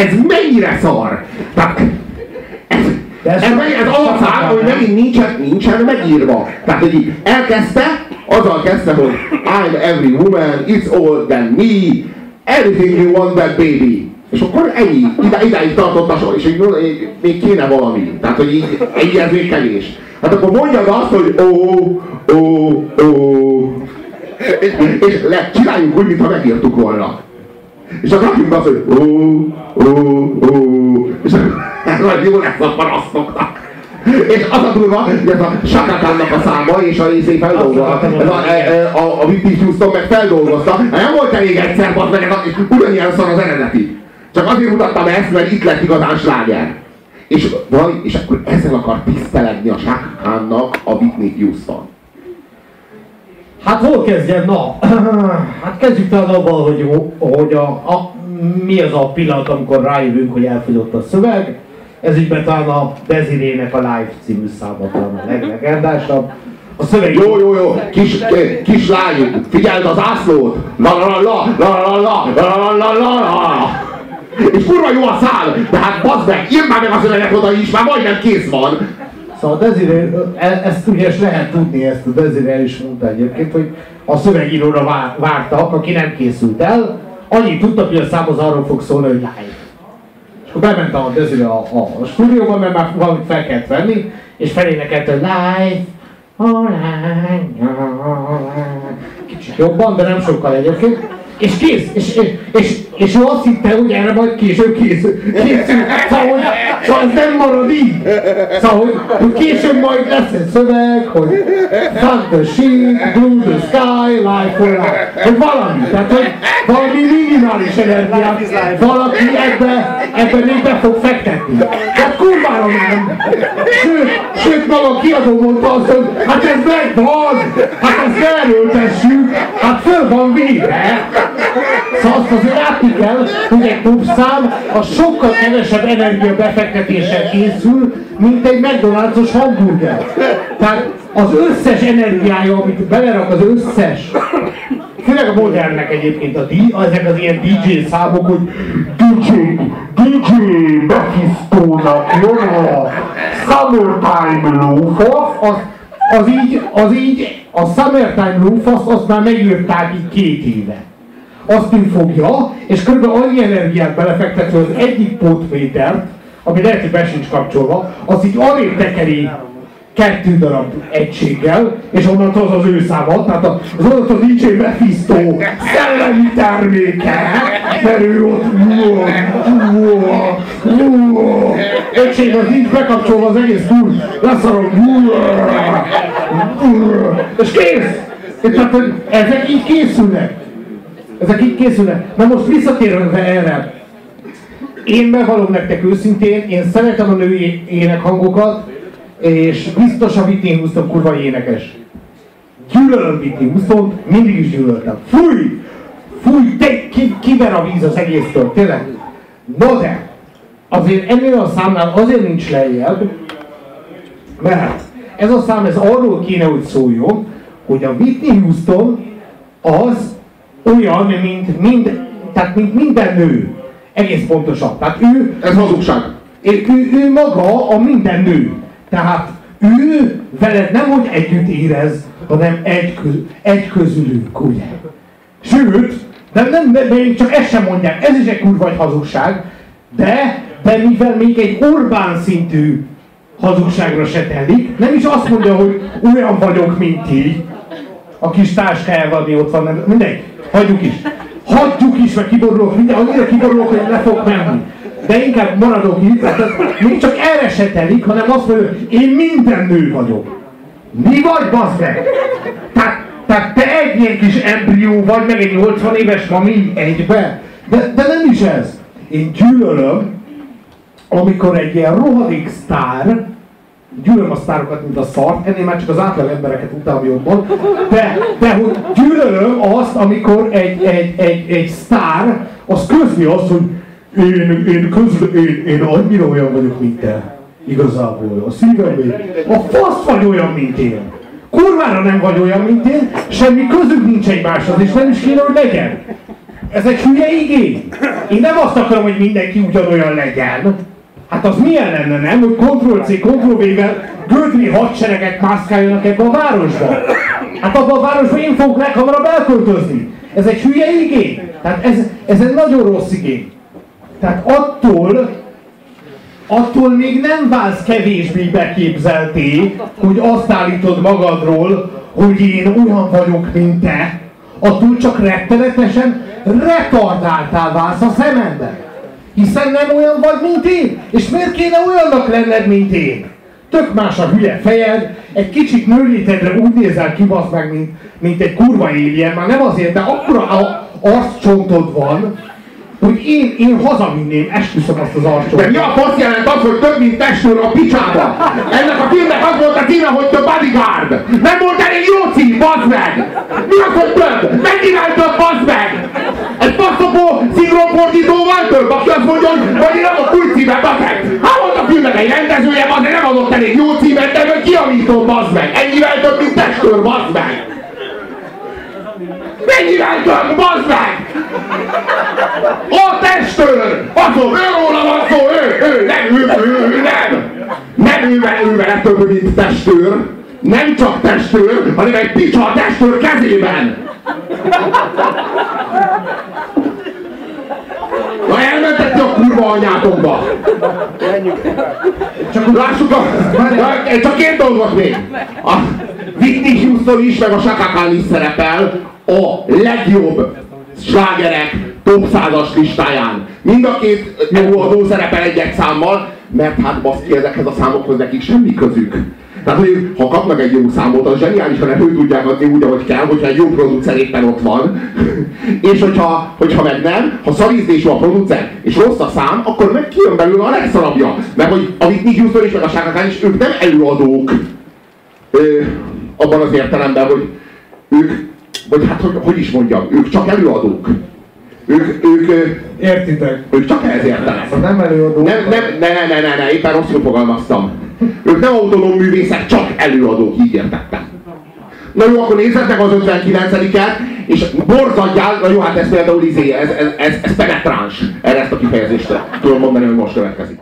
ez mennyire szar! Tehát, ez, de ez, ez, ez alapszál, hogy megint nincsen, nincsen megírva. Tehát, hogy elkezdte, azzal kezdte, hogy I'm every woman, it's all than me, everything you want that baby. És akkor ennyi, ide, ideig tartott a sor, és így, így, még kéne valami. Tehát, hogy így, így ez. Hát akkor mondjad azt, hogy ó, ó, ó. És, és le, csináljunk úgy, mintha megírtuk volna. És akkor nekünk az, hogy ó, ó, ó, és akkor jó lesz a parasztoknak. És az a durva, hogy ez a Sakatának a száma és a részé feldolgozta. Ez a, eh, eh, a, a, a Houston meg feldolgozta. Hát nem volt elég egyszer, az meg, és ugyanilyen szar az eredeti. Csak azért mutattam ezt, mert itt lett igazán sláger. És, vaj, és akkor ezzel akar tisztelegni a Sakatánnak a Whitney Houston. Hát hol kezdjem? Na, hát kezdjük talán abban, hogy, hogy a, a, mi az a pillanat, amikor rájövünk, hogy elfogyott a szöveg. Ez így talán a Desirének a Live című száma talán a leglegendásabb. A szöveg Jó, jó, jó, kis, kis lány, figyeld az ászlót! La la la la la la la la la la la És kurva jó a szál, de hát bazd meg, írd már meg a szöveget oda is, már majdnem kész van. Szóval a Desiree, ezt ugye lehet tudni, ezt a Desiree is mondta egyébként, hogy a szövegíróra vár, vártak, aki nem készült el, annyit tudtak, hogy a szám az arról fog szólni, hogy live. És akkor bement a Desiree a, a, a stúdióba, mert már valamit fel kellett venni, és felénekelt, hogy live, Kicsit jobban, de nem sokkal egyébként. És kész, és, és, és, és ő azt hitte, hogy erre majd később készül. készül. Szóval, szóval ez nem marad így. Szóval, hogy, később majd lesz egy szöveg, hogy Fuck the shit, blue the sky, life for life. Hogy valami, tehát hogy valami minimális energiát valaki ebbe, ebbe még be fog fektetni. Tehát kurvára nem. Sőt, sőt maga a kiadó mondta azt, hogy hát ez megvan, hát ezt elöltessük, hát föl van véve. Szóval azt azért kell, hogy egy popszám a sokkal kevesebb energia befektetéssel készül, mint egy McDonald's-os hamburger. Tehát az összes energiája, amit belerak az összes, főleg a modernnek egyébként a D, ezek az ilyen DJ számok, hogy DJ, DJ Mephisto-nak jön a Summertime Loafa, az, az így, az így, a Summertime Loafa, azt már megírták így két éve azt így fogja, és kb. annyi energiát belefektetve az egyik pótmétert, ami lehet, hogy be sincs kapcsolva, az így arrébb tekeri kettő darab egységgel, és onnantól az az ő száma, tehát az onnantól DJ Mephisto szellemi terméke, mert ő ott egység az így bekapcsolva az egész túl, leszarom, és kész! Tehát, ezek így készülnek. Ezek így készülnek. Na most visszatérve erre. Én bevallom nektek őszintén, én szeretem a női énekhangokat, és biztos a Whitney Houston kurva énekes. Gyűlölöm Whitney Houston, mindig is gyűlöltem. Fúj! Fúj, te, ki, kiver a víz az egésztől, tényleg. No de, azért ennél a számnál azért nincs lejjebb, mert ez a szám ez arról kéne, hogy szóljon, hogy a Whitney Houston az olyan, mint, mind, tehát mint minden nő. Egész pontosan. Tehát ő... Ez hazugság. Ő, ő, ő maga a minden nő. Tehát ő veled nem hogy együtt érez, hanem egy, köz, egy közülük, ugye? Sőt, de nem, de, de csak ezt sem mondják, ez is egy kurva egy hazugság, de, de mivel még egy Orbán szintű hazugságra se telik, nem is azt mondja, hogy olyan vagyok, mint ti, a kis táskájával, ami ott van, nem, mindegy, hagyjuk is. Hagyjuk is, mert kiborulok, minden, annyira kiborulok, hogy le fog menni. De inkább maradok itt, tehát még csak erre se telik, hanem azt mondja, hogy én minden nő vagyok. Mi vagy, bazd? Tehát, tehát te egy ilyen kis embrió vagy, meg egy 80 éves mami egybe. De, de nem is ez. Én gyűlölöm, amikor egy ilyen rohadék sztár, gyűlölöm a sztárokat, mint a szart, ennél már csak az átlag embereket utálom jobban, de, de hogy gyűlölöm azt, amikor egy, egy, egy, egy sztár, az közli azt, hogy én, én, közl, én, én annyira olyan vagyok, mint te. Igazából. A szívem A fasz vagy olyan, mint én. Kurvára nem vagy olyan, mint én, semmi közük nincs egymáshoz, és nem is kéne, hogy legyen. Ez egy hülye igény. Én nem azt akarom, hogy mindenki ugyanolyan legyen. Hát az milyen lenne, nem? Hogy Ctrl-C, Ctrl-V-vel gödri hadseregek mászkáljanak ebbe a városba. Hát abban a városban én fogok leghamarabb elköltözni. Ez egy hülye igény. Tehát ez, ez egy nagyon rossz igény. Tehát attól, attól még nem válsz kevésbé beképzelté, hogy azt állítod magadról, hogy én olyan vagyok, mint te, attól csak rettenetesen retardáltál válsz a szememben. Hiszen nem olyan vagy, mint én. És miért kéne olyannak lenned, mint én? Tök más a hülye fejed, egy kicsit nőlétedre úgy nézel ki, meg, mint, mint egy kurva éljen, már nem azért, de akkora arccsontod van, hogy én, én hazavinném, esküszöm azt az arcot. De mi a fasz jelent az, hogy több mint testőr a picsába? Ennek a filmnek az volt a címe, hogy The Bodyguard. Nem volt elég jó cím, bazd meg! Mi az, hogy több? Mennyivel több, bazd meg? Egy faszopó színrófordítóval több, aki azt mondja, hogy én adok új címet, bazd meg! Hát volt a filmnek egy rendezője, meg, nem adott elég jó címet, de meg kiavítom, bazd meg! Ennyivel több, mint testőr, bazd meg! Mennyivel több, bazd meg! A testőr! Azon, őróla van szó, ő, ő, nem, ő, ő, ő, nem! Nem ővel, ővel több, mint testőr. Nem csak testőr, hanem egy picsa a testőr kezében. Na elmentek a kurva anyátokba! Csak lássuk a... Csak két dolgot még! A Whitney Houston is, meg a Shaka Khan is szerepel a legjobb slágerek top 100-as listáján. Mind a két előadó szerepel egy számmal, mert hát baszki ezekhez a számokhoz nekik semmi közük. Tehát, hogy ha kapnak egy jó számot, az zseniálisan elő tudják adni úgy, ahogy kell, hogyha egy jó producer éppen ott van. és hogyha, hogyha meg nem, ha szarízdés a producer, és rossz a szám, akkor meg kijön belőle a legszarabja. Mert hogy a Whitney Houston és meg a Shaka is, ők nem előadók. Ö, abban az értelemben, hogy ők vagy hát hogy, hogy is mondjam, ők csak előadók. Ők, ők, Értitek? Ők csak ehhez értenek. Nem előadók. Nem, nem, ne, ne, ne, ne, ne, éppen rosszul fogalmaztam. Ők nem autonóm művészek, csak előadók, így értettem. Na jó, akkor nézzet meg az 59-et, és borzadjál, na jó, hát ez például izé, ez, ez, ez, ez penetráns. Erre ezt a kifejezést tudom mondani, hogy most következik.